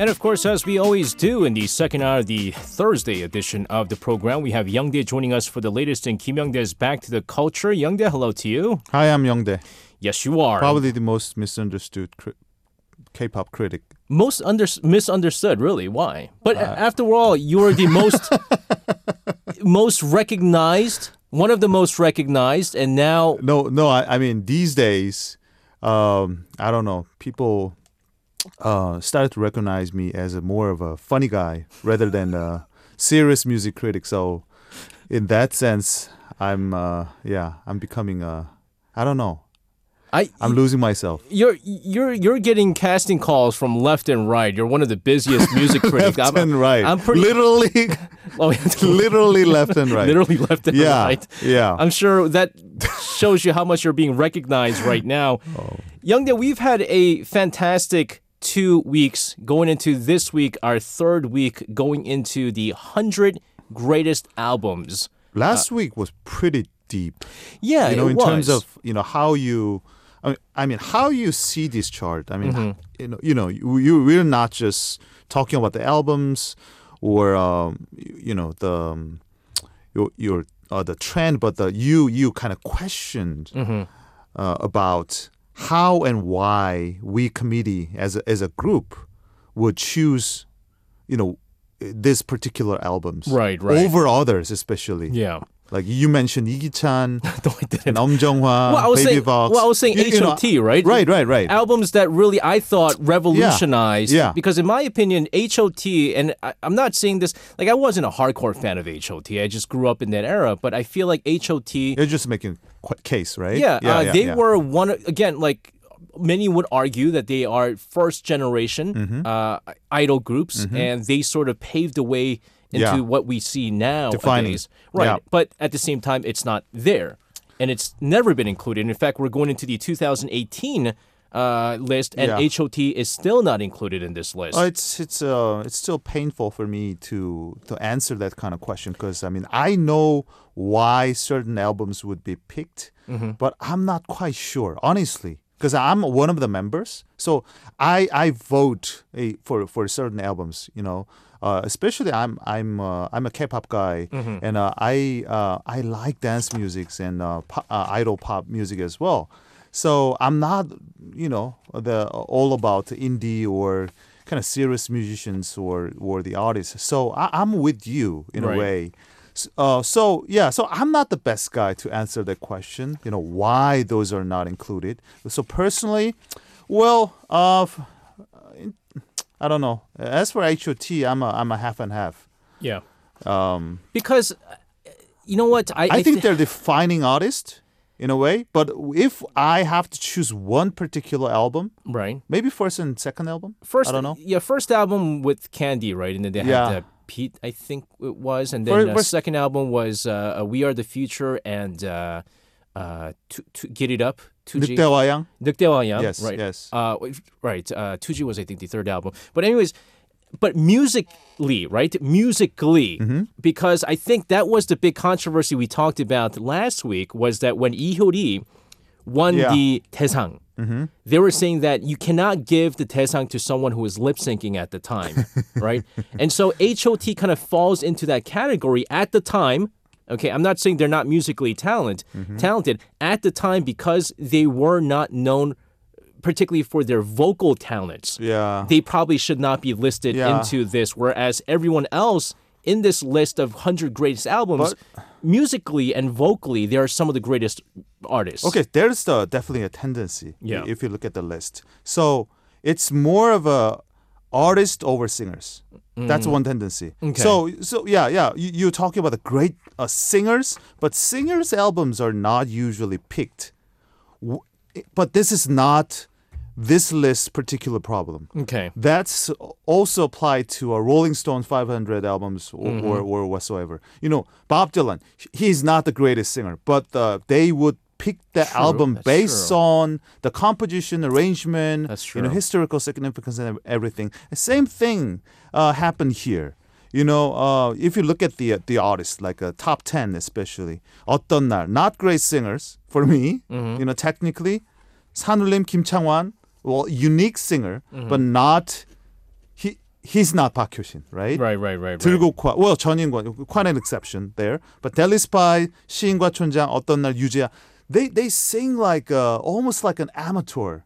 And of course, as we always do in the second hour of the Thursday edition of the program, we have Youngdae joining us for the latest in Kim Youngdae's Back to the Culture. Youngdae, hello to you. Hi, I'm Youngdae. Yes, you are. Probably the most misunderstood cri- K-pop critic. Most under- misunderstood, really. Why? But a- after all, you are the most most recognized, one of the most recognized, and now No, no. I, I mean, these days, um, I don't know. People uh, started to recognize me as a more of a funny guy rather than a serious music critic. So, in that sense, I'm uh, yeah, I'm becoming a. I don't know. I I'm losing myself. you're you're you're getting casting calls from left and right. You're one of the busiest music critics. Left I'm, and right. I'm pretty literally, oh, literally left and right. literally left and Yeah, right. yeah. I'm sure that shows you how much you're being recognized right now. Oh. Youngdae, we've had a fantastic two weeks going into this week, our third week going into the 100 greatest albums. Last week was pretty deep. Yeah, you know, in was. terms of you know how you, I mean, I mean how you see this chart. I mean, Mm-hmm. you know, you know, you, you we're not just talking about the albums or um, you know the um, your your uh, the trend, but the you you kind of questioned Mm-hmm. uh, about how and why we committee as a, as a group would choose, you know, this particular albums Right, right. over others, especially. Yeah. Like you mentioned, Igichan, No, I didn't. Nam Jung-hwa, Well, was Baby saying, Vox. well, I was saying You- you know, HOT, right? Right, right, right. Albums that really I thought revolutionized. Yeah. Because in my opinion, HOT, and I, I'm not saying this like I wasn't a hardcore fan of HOT. I just grew up in that era, but I feel like HOT. You're just making qu- case, right? Yeah, yeah, uh, they yeah. were one again. Like many would argue that they are first generation Mm-hmm. uh, idol groups, and they sort of paved the way into Yeah. what we see now. Defining. right? Yeah. But at the same time, it's not there, and it's never been included. In fact, we're going into the 2018 uh, list, and Yeah. HOT is still not included in this list. Oh, it's it's uh it's still painful for me to to answer that kind of question because I mean I know why certain albums would be picked, Mm-hmm. but I'm not quite sure honestly because I'm one of the members. So I I vote eh, for for certain albums, you know. Uh, especially I'm I'm uh, I'm a K-pop guy Mm-hmm. and uh, I uh, I like dance music and uh, pop, uh, idol pop music as well. So I'm not, you know, the all about indie or kind of serious musicians or or the artists. So I, I'm with you in Right. a way. S- Uh, so yeah, so I'm not the best guy to answer that question. You know why those are not included. So personally, well, uh, I don't know. As for HOT, I'm a I'm a half and half. yeah, Um, because uh, you know what I, I think thi- they're defining artist in a way. But if I have to choose one particular album, right. maybe first and second album. First, I don't know. Yeah, first album with Candy, right? And then they Yeah. had uh, Pete, I think it was, and For- then uh, for- second album was uh, uh, We Are the Future and uh, uh, to, to Get It Up. 2G. 늑대와양. 늑대와양. Yes, right. yes. Uh, right. Uh, 2G was, I think, the third album. But anyways, but musically, right? Musically, Mm-hmm. because I think that was the big controversy we talked about last week was that when Lee Hyori won Yeah. Mm-hmm. the 대상, they were saying that you cannot give the 대상 to someone who was lip syncing at the time, right? And so HOT kind of falls into that category at the time. Okay, I'm not saying they're not musically talent, Mm-hmm. talented at the time because they were not known particularly for their vocal talents. Yeah. They probably should not be listed Yeah. into this whereas everyone else in this list of 100 greatest albums musically and vocally they are some of the greatest artists. Okay, there's the definitely a tendency. Yeah. If you look at the list, so it's more of a artist over singers. That's one tendency. Mm. Okay. So so yeah yeah you, you're talking about the great uh, singers, but singers albums are not usually picked. W- But this is not this list's particular problem. Okay. That's also applied to a Rolling Stone 500 albums or, Mm-hmm. or, or whatsoever. You know, Bob Dylan, he's not the greatest singer, but uh, they would picked the true. album That's based true. on the composition, arrangement, you know, historical significance, and everything. The same thing uh, happened here. You know, uh, if you look at the uh, the artists, like uh, top ten especially, 어떤 날, not great singers for me. Mm-hmm. You know, technically, 산울림 김창완, well, unique singer, mm-hmm. but not he he's not Park Hyoshin, right? Right, right, right. 들고 right. well, 전인권, quite an exception there. But Deli Spice, 시인과 촌장, 어떤 날 유재하, they they sing like uh, almost like an amateur,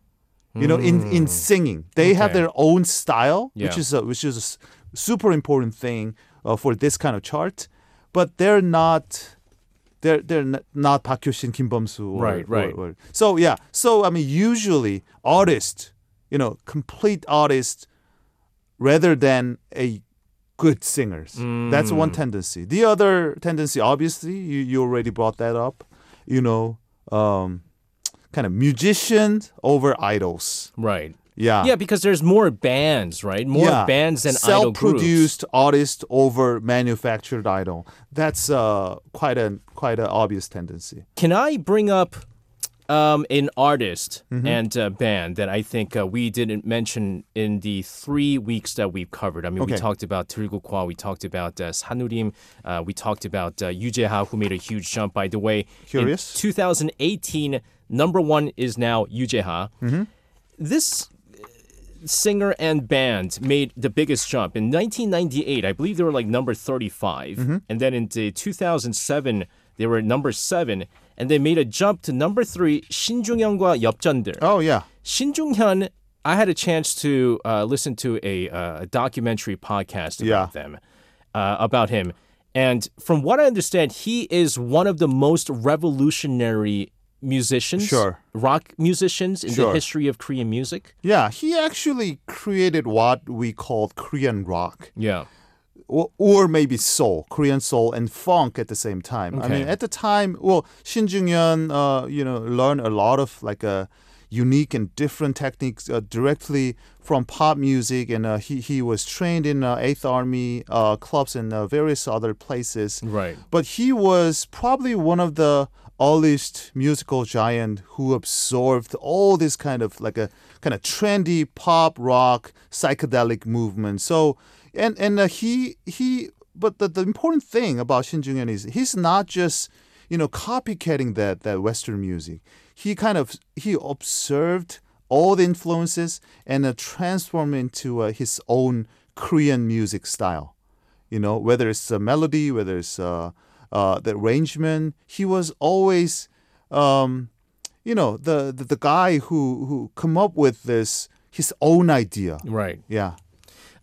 you know, in in singing. They have Hmm. Okay. their own style, which is a, which is a s- super important thing uh, for this kind of chart, but they're not. They're they're n- not Park Hyo-shin, Kim. Or, Right, right. or- or- so yeah, so I mean, usually artist, you know, complete artist, rather than a good singers. That's one Mm. tendency. The other tendency, obviously, you, you already brought that up. You know, um, kind of musicians over idols. right. Yeah. Yeah, because there's more bands, right? More Yeah. bands than idol groups. self-produced artist over manufactured idol. That's uh, quite an quite an obvious tendency. Can I bring up um, an artist Mm-hmm. and a band that I think uh, we didn't mention in the three weeks that we've covered? I mean, we talked about Kwa, we talked about uh, Sanurim, uh, we talked about uh, Yoo Jae-ha, who made a huge jump, by the way. Curious. In 2018, number one is now Yoo Jae-ha. Mm-hmm. This uh, singer and band made the biggest jump in 1998 i believe they were like number 35 Mm-hmm. and then in 2007 they were number 7 and they made a jump to number 3 신중현과 엽전들 Oh yeah. 신중현 i had a chance to uh, listen to a, uh, a documentary podcast about Yeah. them uh, about him and from what i understand he is one of the most revolutionary musicians Sure. rock musicians in the Sure. history of korean music Yeah, he actually created what we called Korean rock. yeah or, or maybe soul, Korean soul and funk at the same time. I mean, at the time, well, Shin Jung-hyun, uh, you know, learned a lot of like uh, unique and different techniques uh, directly from pop music, and uh, he he was trained in uh, Eighth Army uh, clubs and uh, various other places. right But he was probably one of the earliest musical giant who absorbed all this kind of like a kind of trendy pop rock psychedelic movement. So and and uh, he he but the, the important thing about Shin Jung-hyun is he's not just you know copycatting that that western music. He kind of he observed all the influences and uh, transformed into uh, his own Korean music style. You know whether it's the melody whether it's uh, uh, the arrangement he was always um, you know the, the the guy who who come up with this his own idea. Right. Yeah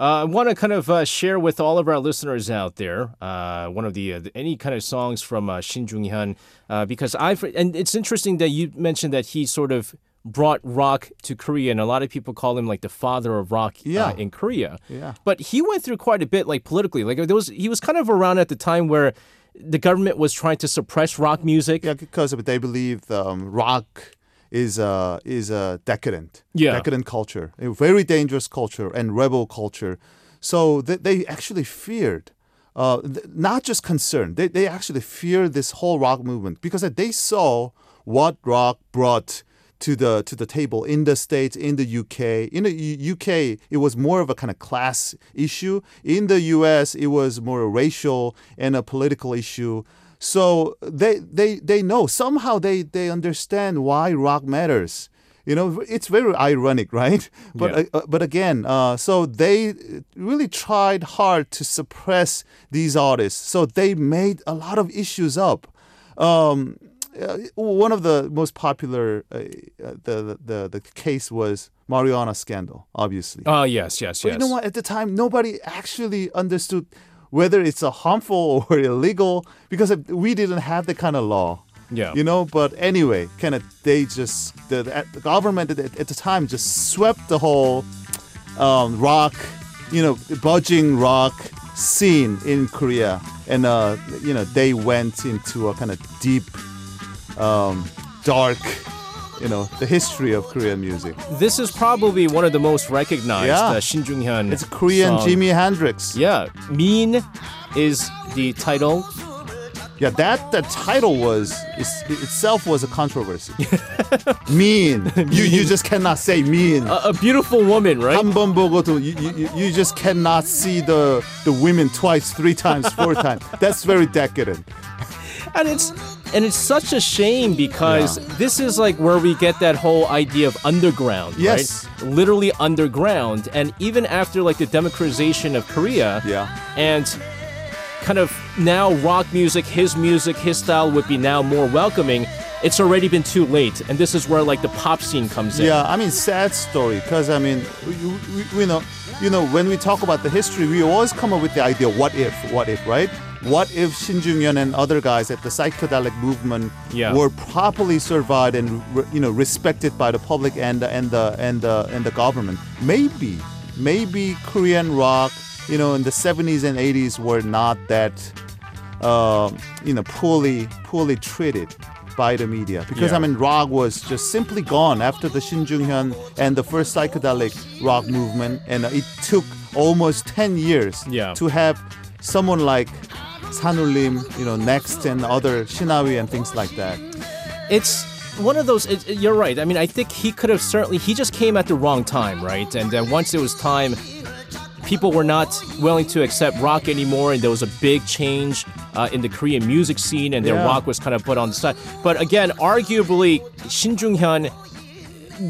I want to kind of uh, share with all of our listeners out there uh, one of the, uh, any kind of songs from uh, Shin Jung Hyun uh, because I've and it's interesting that you mentioned that he sort of brought rock to Korea and a lot of people call him like the father of rock Yeah. uh, in Korea. Yeah. But he went through quite a bit like politically. Like there was he was kind of around at the time where the government was trying to suppress rock music. yeah because they believe um, rock is uh, is a decadent. Yeah. decadent culture. A very dangerous culture and rebel culture. So they, they actually feared uh, th- not just concerned they, they actually feared this whole rock movement because they saw what rock brought to the to the table in the states in the UK in the U- UK it was more of a kind of class issue. In the US it was more a racial and a political issue so they they they know somehow they they understand why rock matters you know it's very ironic right but Yeah. uh, but again uh, so they really tried hard to suppress these artists so they made a lot of issues up um, uh, one of the most popular uh, uh, the, the the case was marijuana scandal obviously Oh yes, yes, but yes. you know what? At the time, nobody actually understood whether it's a harmful or illegal because we didn't have the kind of law. Yeah. You know, but anyway, kind of they just the, the government at, at the time just swept the whole um, rock, you know, budging rock scene in Korea, and uh, you know they went into a kind of deep, um, dark, you know, the history of Korean music. This is probably one of the most recognized Yeah. uh, Shin Jung Hyun. It's a Korean song. Jimi Hendrix. Yeah, Mean is the title. Yeah, that the title was is, itself was a controversy. mean. You you just cannot say mean. A, a beautiful woman, right? 한 번 보고도 you, you, you just cannot see the the women twice, three times, four times. That's very decadent. and it's and it's such a shame because Yeah. this is like where we get that whole idea of underground, Yes. right? Literally underground. And even after like the democratization of Korea, Yeah. and kind of now rock music, his music, his style would be now more welcoming. It's already been too late, and this is where like the pop scene comes in. Yeah, I mean, sad story because I mean, we, we know, you know, when we talk about the history, we always come up with the idea, what if, what if, right? What if Shin Jung-hyun and other guys at the psychedelic movement Yeah. were properly survived and you know respected by the public and and the and the and the government? Maybe, maybe Korean rock, you know, in the 70s and 80s were not that uh, you know poorly poorly treated by the media because Yeah. I mean rock was just simply gone after the Shin Jung-hyun and the first psychedelic rock movement and it took almost 10 years Yeah. to have someone like Sanullim, you know, next and other Sinawe and things like that. It's one of those. It, you're right. I mean, I think he could have certainly. He just came at the wrong time, right? And then once it was time, people were not willing to accept rock anymore, and there was a big change uh, in the Korean music scene, and their Yeah. rock was kind of put on the side. But again, arguably, Shin Jung Hyun.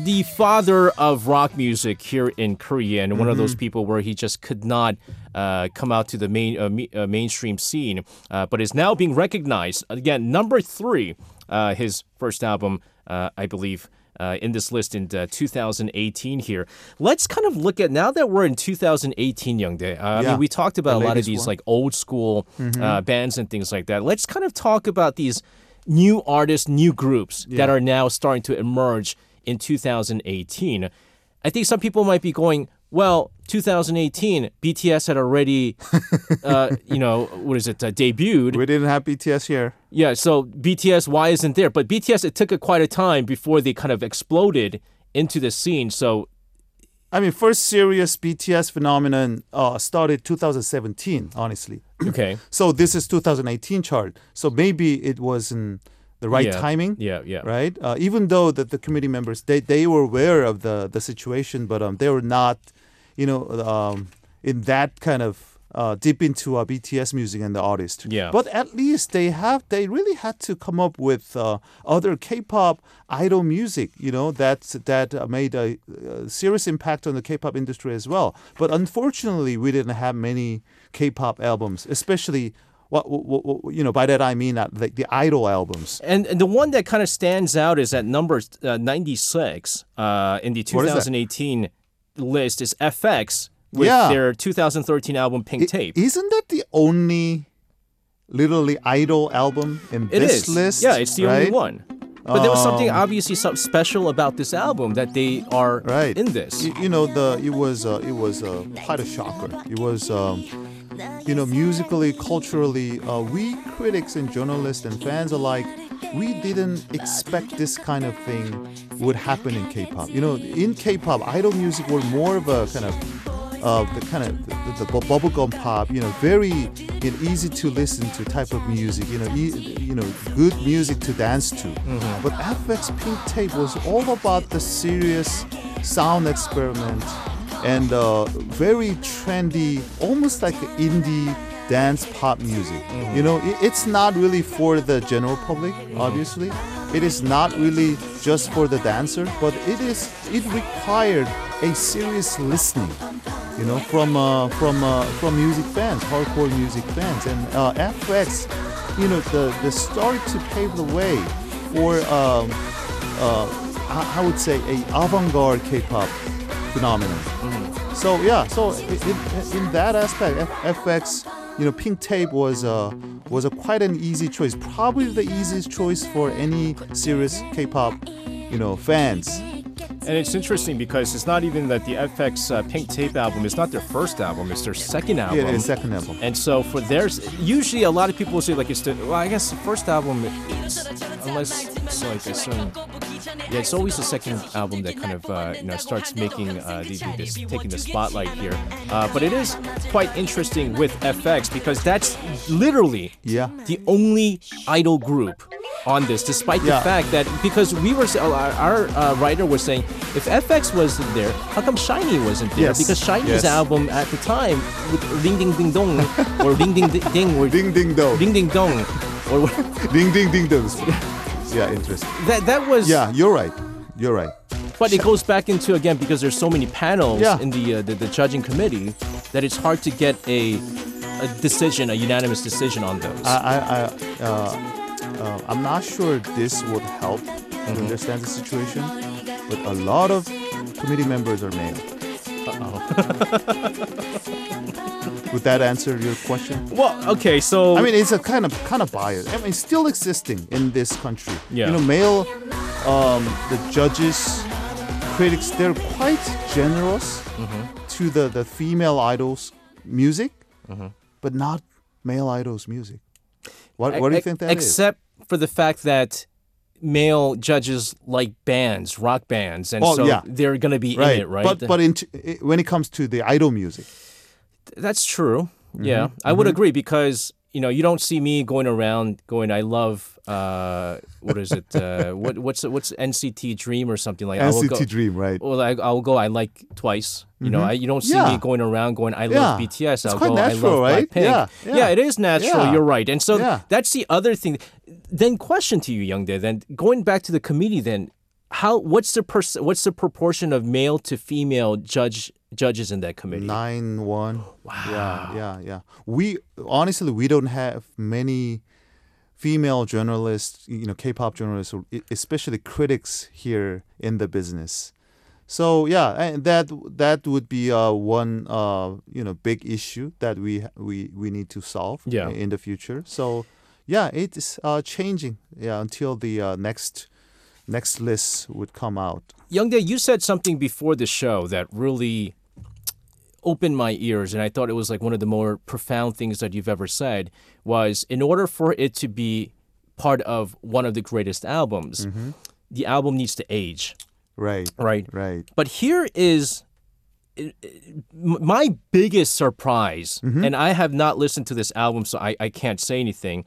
The father of rock music here in Korea, and one of those people where he just could not uh, come out to the main uh, me, uh, mainstream scene, uh, but is now being recognized again. Number three, uh, his first album, uh, I believe, uh, in this list in uh, 2018 here. Let's kind of look at now that we're in 2018, Youngdae. Uh, I Yeah, mean, we talked about the a lot of these one. like old school uh, bands and things like that. Let's kind of talk about these new artists, new groups that are now starting to emerge in 2018. I think some people might be going, well, 2018, BTS had already, uh, you know, what is it, uh, debuted. We didn't have BTS here. Yeah, so BTS, why isn't there? But BTS, it took a, quite a time before they kind of exploded into the scene. So, I mean, first serious BTS phenomenon uh, started 2017, honestly. okay. So this is 2018 chart. So maybe it wasn't the right Yeah, timing. Yeah, yeah. Right. Uh, even though that the committee members they, they were aware of the the situation, but um, they were not, you know, um, in that kind of uh, deep into uh, BTS music and the artist. Yeah. But at least they have they really had to come up with uh, other K-pop idol music. You know that that uh, made a, uh serious impact on the K-pop industry as well. But unfortunately, we didn't have many K-pop albums, especially. What, what, what you know by that I mean uh, like the idol albums. And, and the one that kind of stands out is at number uh, 96 uh, in the What is that? 2018 list is FX with Yeah. their 2013 album Pink Tape. Isn't that the only literally idol album in It this is. list? Yeah, it's the only one. But there was something Um, obviously something special about this album that they are Right. in this. You, you know the it was uh, it was uh, quite a shocker. It was um, you know musically, culturally, uh, we critics and journalists and fans alike, we didn't expect this kind of thing would happen in K-pop. You know, in K-pop, idol music were more of a kind of uh, the kind of the, the, bu- bubblegum pop, you know, very you know, easy to listen to type of music, you know, e- you know, good music to dance to. But FX Pink Tape was all about the serious sound experiment and uh, very trendy, almost like indie dance pop music. You know, it's not really for the general public, obviously. It is not really just for the dancer, but it is. It required a serious listening you know, from uh, from uh, from music fans, hardcore music fans, and uh, FX, you know, the the started to pave the way for um, uh, I, I would say a avant-garde K-pop phenomenon. So yeah, so in, in, in that aspect, F- FX, you know, Pink Tape was uh, was a quite an easy choice, probably the easiest choice for any serious K-pop, you know, fans. And it's interesting because it's not even that the FX uh, Pink Tape album is not their first album; it's their second album. Yeah, it's second album. And so for theirs, usually a lot of people will say like it's the well, I guess the first album, is, unless it's like a certain, yeah, it's always the second album that kind of uh, you know starts making uh, the, the, taking the spotlight here. Uh, but it is quite interesting with FX because that's literally Yeah. the only idol group on this, despite Yeah. the fact that because we were our, our uh, writer was saying if FX wasn't there, how come SHINee wasn't there? Yes. Because SHINee's Yes. album at the time with Ring Ding Ding Dong or Ding Ding Ding or Ding ding do. Ring Ding Dong Or ding ding ding dong. Yeah, interesting. that that was Yeah, you're right. You're right. But it goes back into again because there's so many panels Yeah. in the, uh, the the judging committee that it's hard to get a a decision, a unanimous decision on those. I, I, I uh, uh, I'm not sure this would help Mm-hmm. to understand the situation, but a lot of committee members are male. Would that answer your question? well, okay, so I mean, it's a kind of kind of bias. I mean, it's still existing in this country. Yeah. You know, male, um, the judges, critics, they're quite generous Mm-hmm. to the the female idols' music, Mm-hmm. but not male idols' music. What what do you think that is? except for the fact that male judges like bands, rock bands, and Oh, so yeah. they're going to be right. in it, right? But but in t- when it comes to the idol music, That's true. Mm-hmm. Yeah, I would agree because you know you don't see me going around going, "I love uh, what is it? Uh, what what's what's NCT Dream or something like? I will NCT go, Dream, right? Well, I, I'll go. I like twice. You know, I, you don't see Mm-hmm. Yeah. me going around going, "I Yeah. love BTS." It's I'll quite go. natural, I love right? Blackpink. Yeah, yeah. it is natural. Yeah. You're right. And so Yeah. that's the other thing. Then, question to you, Youngdae. Then going back to the committee. Then, how? What's the pers- What's the proportion of male to female judge judges in that committee? Nine one. Wow. Yeah, yeah, yeah. We honestly we don't have many female journalists, you know, K-pop journalists, or especially critics here in the business. So yeah, and that that would be uh, one uh, you know big issue that we we we need to solve Yeah. in the future. So yeah, it is uh, changing. Yeah, until the uh, next next list would come out. Youngdae, you said something before the show that really opened my ears, and I thought it was like one of the more profound things that you've ever said. Was in order for it to be part of one of the greatest albums, mm-hmm. the album needs to age, Right. right? Right. But here is my biggest surprise, mm-hmm. and I have not listened to this album, so I, I can't say anything.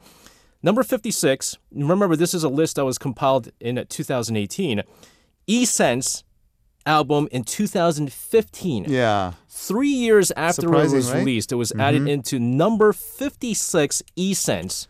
Number 56, remember, this is a list that was compiled in 2018. E-Sense album in 2015. Yeah. Three years after it was right? released, it was added into number 56 E-Sense.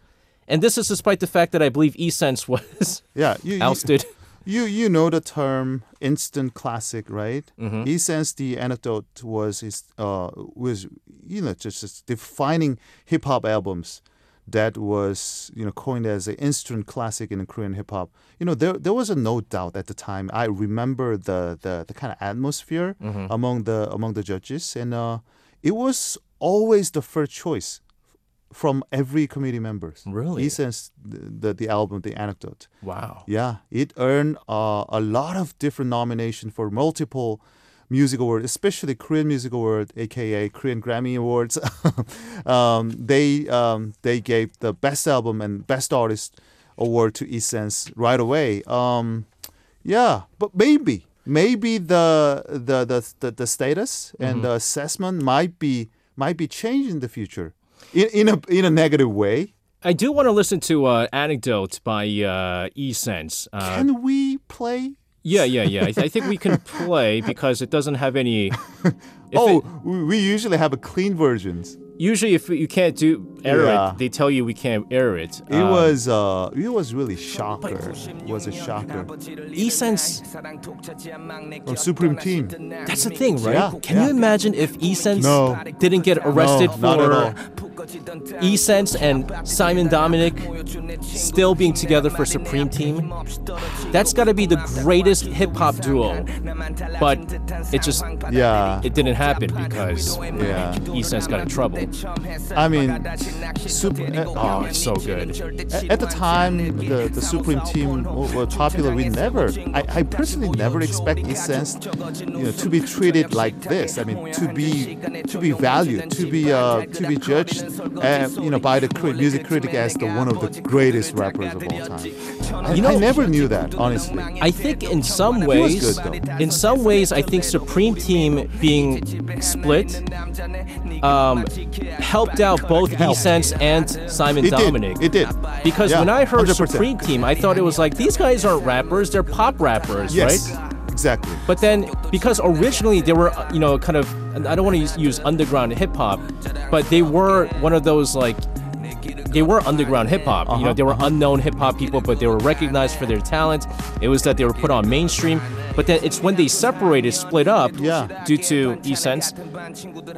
And this is despite the fact that I believe E-Sense was Yeah. You, you- ousted. You you know the term instant classic, right? Mm-hmm. He the anecdote was is uh was you know just, just defining hip hop albums that was you know coined as an instant classic in Korean hip hop. You know there there was a no doubt at the time. I remember the the, the kind of atmosphere Mm-hmm. among the among the judges, and uh, it was always the first choice from every committee members. Really? He says the, the the album, the anecdote. Wow. Yeah, it earned uh, a lot of different nominations for multiple music award, especially Korean Music Award, aka Korean Grammy Awards. um, they um, they gave the best album and best artist award to E-Sense right away. Um, yeah, but maybe maybe the the the the, the status and the assessment might be might be changed in the future in, in a in a negative way. I do want to listen to uh, Anecdote by uh, E-Sense. Uh, Can we play yeah, yeah, yeah. I, I think we can play because it doesn't have any. Oh, it- we we usually have a clean versions. Usually, if you can't do air Yeah. it, they tell you we can't air it. It Uh, was uh, it was really shocker. It was a shocker. E-Sense. From Supreme Team. That's the thing, right? Yeah, Can yeah. you imagine if E-Sense No. didn't get arrested No, for all. E-Sense and Simon Dominic still being together for Supreme Team? That's got to be the greatest hip hop duo. But it just Yeah, it didn't happen because yeah. E-Sense got in trouble. I mean, super. uh, Oh, it's so good. At, the time, the, the Supreme Team were popular. We never, I, I personally never expect E-Sense, you know, to be treated like this. I mean, to be to be valued, to be uh, to be judged, uh, you know, by the music critic as the one of the greatest rappers of all time. I, You know- I never knew that, honestly. I think in some ways, good, in some ways, I think Supreme Team being split um, helped out both. E-Sense and Simon It did. Dominic. It did. Because Yeah, when I heard 100%. Supreme Team, I thought it was like these guys aren't rappers; they're pop rappers, Yes, right? exactly. But then, because originally they were, you know, kind of, I don't want to use, use underground hip hop, but they were one of those like they were underground hip hop. You know, they were unknown hip hop people, but they were recognized for their talent. It was that they were put on mainstream. But then it's when they separated, split up, Yeah. due to E-Sense,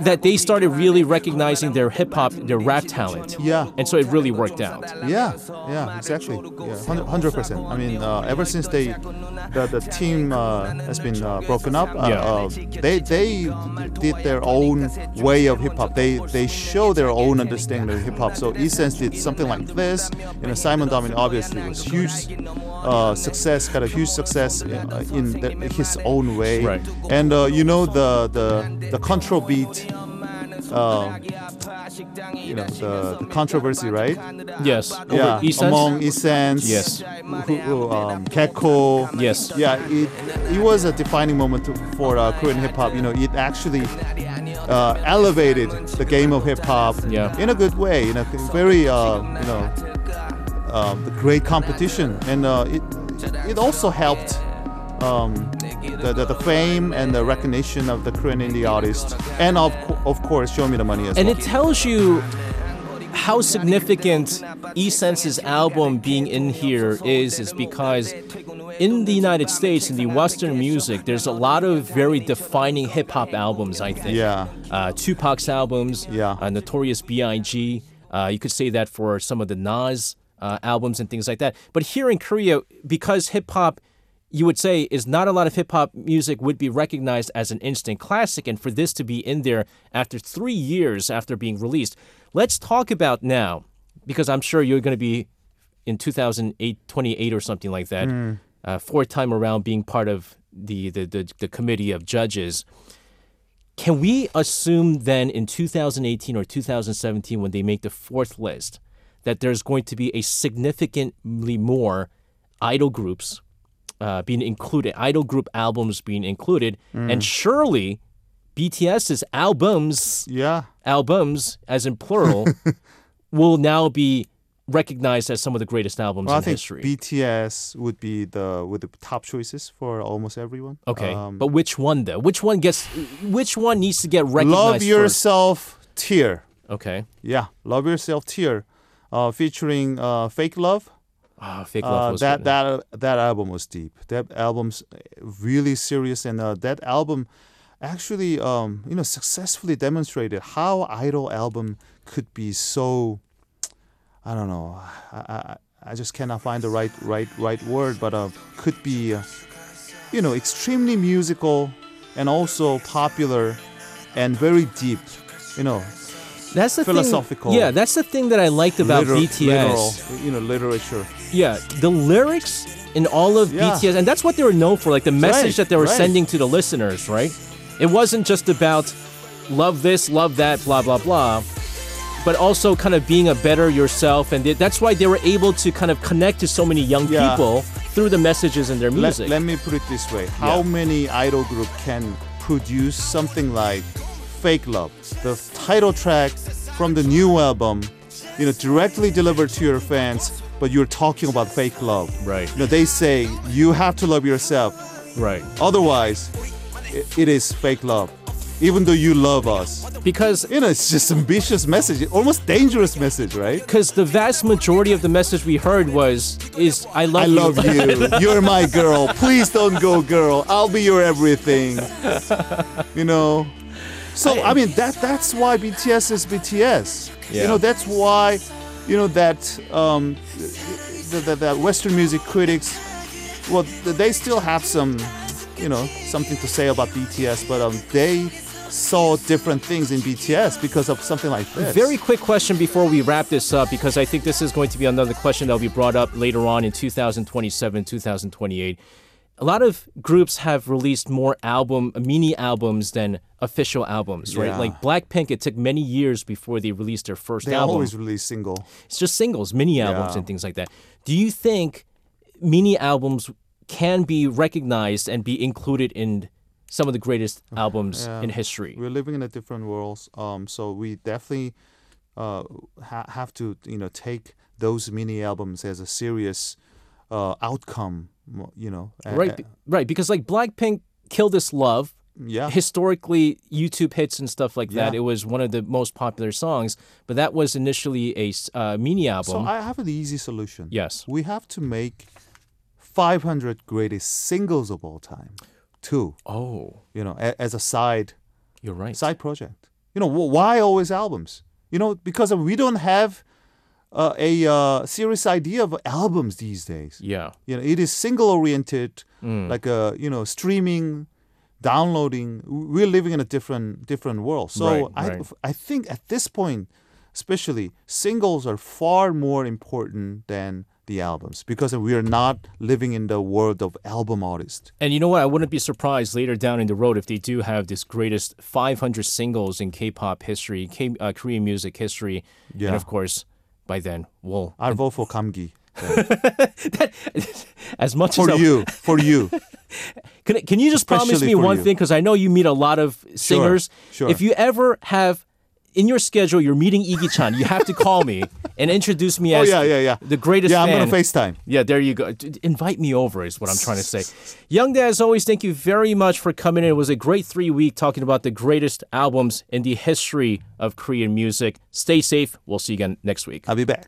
that they started really recognizing their hip hop, their rap talent. Yeah. And so it really worked out. Yeah, yeah, exactly. Yeah, hundred percent. I mean, uh, ever since they, the, the team uh, has been uh, broken up, uh, Yeah. uh, they they did their own way of hip hop. They they show their own understanding of hip hop. So E-Sense did something like this. You know, Simon Domin obviously was huge uh, success, got a huge success in, uh, in the, his own way. Right. And uh, you know the the the control beat. You know the, the controversy, right? Yes. Over yeah, E-Sense? among E-Sense, Yes. who, who, um, Gaeko. Yes. Yeah, it, it was a defining moment for uh, Korean hip hop. You know, it actually uh, elevated the game of hip hop Yeah. in a good way. In a very, uh, you know, um, the great competition, and uh, it it also helped. Um, the, the, the fame and the recognition of the Korean indie artist, and of of course, show me the money as And well. And it tells you how significant E-Sense's album being in here is, is because in the United States, in the Western music, there's a lot of very defining hip hop albums, I think. Yeah. Uh, Tupac's albums, Yeah. uh, Notorious B.I.G., uh, you could say that for some of the Nas uh, albums and things like that. But here in Korea, because hip hop, you would say, is not a lot of hip hop music would be recognized as an instant classic, and for this to be in there after three years after being released, let's talk about now, because I'm sure you're going to be in 2008, 28 or something like that, uh, fourth time around being part of the, the, the, the committee of judges. Can we assume then in 2018 or 2017, when they make the fourth list, that there's going to be a significantly more idol groups uh, being included, idol group albums being included, and surely BTS's albums, Yeah. albums as in plural, will now be recognized as some of the greatest albums Well, I in think history. BTS would be the with the top choices for almost everyone. okay, Um, but which one though? Which one gets? Which one needs to get recognized? Love first? Yourself Tear. Okay. Yeah, Love Yourself Tear, uh, featuring uh, Fake Love. Ah, fake love Uh, was that that that album was deep. That album's really serious, and uh, that album actually, um, you know, successfully demonstrated how Idol album could be so. I don't know. I, I, I just cannot find the right right right word, but uh, could be, uh, you know, extremely musical, and also popular, and very deep. You know, That's the philosophical, Thing, yeah, that's the thing that I liked about literal- BTS. literal, you know, literature. Yeah, the lyrics in all of Yeah. BTS, and that's what they were known for, like the message Right, that they were right. sending to the listeners, right? It wasn't just about love this, love that, blah blah blah, but also kind of being a better yourself, and they, that's why they were able to kind of connect to so many young Yeah. people through the messages in their Let, music. let me put it this way: How Yeah. many idol group can produce something like "Fake Love," the title track from the new album, you know, directly delivered to your fans, but you're talking about fake love. Right. You know, they say you have to love yourself, right, otherwise, it is fake love. Even though you love us, because you know, it's just ambitious message, almost dangerous message, right? because the vast majority of the message we heard was is I love I you. love you. You're my girl. Please don't go, girl. I'll be your everything. You know. So I, mean that that's why BTS is BTS. Yeah. You know that's why, you know that um, the, the, the Western music critics, well they still have some, you know, something to say about BTS, but um, they saw different things in BTS because of something like this. Very quick question before we wrap this up, because I think this is going to be another question that will be brought up later on in 2027, 2028. A lot of groups have released more album, mini albums than official albums, right? Yeah. Like Blackpink, it took many years before they released their first they album. always release single. It's just singles, mini albums, Yeah. and things like that. Do you think mini albums can be recognized and be included in some of the greatest albums Yeah. in history? We're living in a different world, um, so we definitely uh, ha- have to, you know, take those mini albums as a serious uh, outcome. You know, Right, right. Because like Blackpink, "Kill This Love," Yeah. historically YouTube hits and stuff like that. Yeah. It was one of the most popular songs, but that was initially a uh, mini album. So I have an easy solution. yes. We have to make 500 greatest singles of all time. Two, Oh, you know, a, as a side you're right. side project. You know, why always albums? You know, because we don't have uh, a uh, serious idea of albums these days. yeah. You know, it is single oriented, Mm. like a you know streaming, downloading. We're living in a different different world. So Right, I right. I think at this point, especially singles are far more important than the albums because we are not living in the world of album artists. And you know what? I wouldn't be surprised later down in the road if they do have this greatest 500 singles in K-pop history, K- uh, Korean music history, Yeah. and of course, by then we'll I'll vote for Kamgi. as much For as I- you, for you. Can, can you just promise me one you. thing? Because I know you meet a lot of singers. sure. sure. If you ever have in your schedule, you're meeting Iggy Chan, you have to call me and introduce me as Oh as yeah, yeah, yeah. the greatest Yeah, I'm fan. gonna FaceTime. Yeah, there you go. D- Invite me over is what I'm trying to say. Young Dad, as always, thank you very much for coming in. It was a great three week talking about the greatest albums in the history of Korean music. Stay safe. We'll see you again next week. I'll be back.